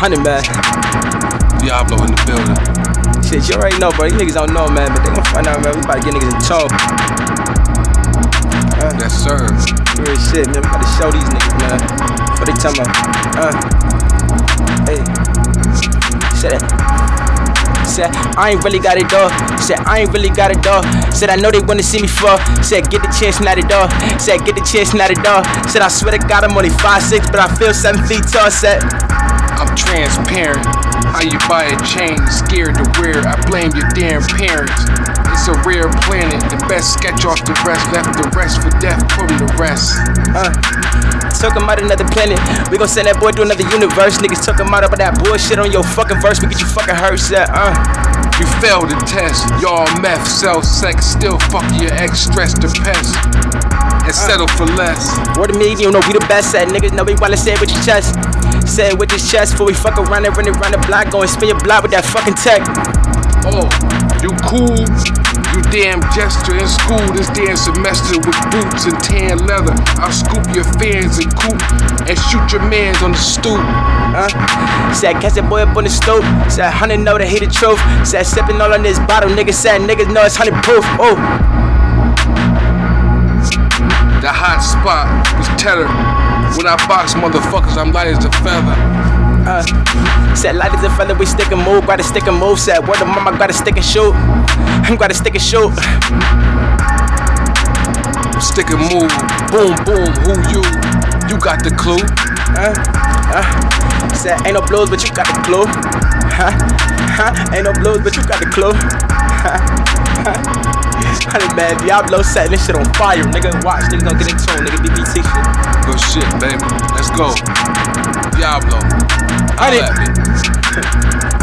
100, man. Diablo in the building. Shit, you already know, bro. These niggas don't know, man, but they gon' find out, man. We about to get niggas in tone. Yes, sir. Real shit, man. We about to show these niggas, man. What they tell me? Uh. Hey. Said it. Said, I ain't really got it though. Said, I ain't really got it though. Said, I know they wanna see me fall. Said, get the chance, not it all. Said, get the chance, not it all. Said, I swear to God, I'm only 5'6, but I feel 7 feet tall. Said, I'm transparent. How you buy a chain, scared to wear? I blame your damn parents. It's a rare planet. The best sketch off the rest, left the rest for death from the rest. uh. Talking about another planet. We gon' send that boy to another universe. Niggas talking about about that bullshit on your fucking verse. We get you fucking hurt. Said, uh. You failed the test. Y'all meth, sell sex, still fuck your ex, stress the pest, and settle for less. Word to me, you know we the best at niggas know we wanna say it with your chest. Say it with your chest before we fuck around and run it around the block. Go and spin your block with that fucking tech. Oh, you cool? You damn jester in school this damn semester with boots and tan leather. I'll scoop your fans and coop and shoot your mans on the stoop. Uh. Said catch that boy up on the stoop. Said hundred know that he the truth. Said sipping all on this bottle. Niggas said niggas know it's hundred proof. Oh, The hot spot was tether. When I box motherfuckers, I'm light as a feather. uh. Said light as a feather, we stick and move. Gotta stick and move. Said word to mama, gotta stick and shoot. I'm gotta stick and shoot. Stick and move. Boom, boom, who you? You got the clue. Uh, uh. Said ain't no blues, but you got the clue. Huh? Huh? Ain't no blues, but you got the clue. Honey man, Diablo setting this shit on fire, nigga. Watch, nigga, gonna get in tune, nigga. BBT shit. Good shit, baby. Let's go. Diablo. Honey. Holla at me.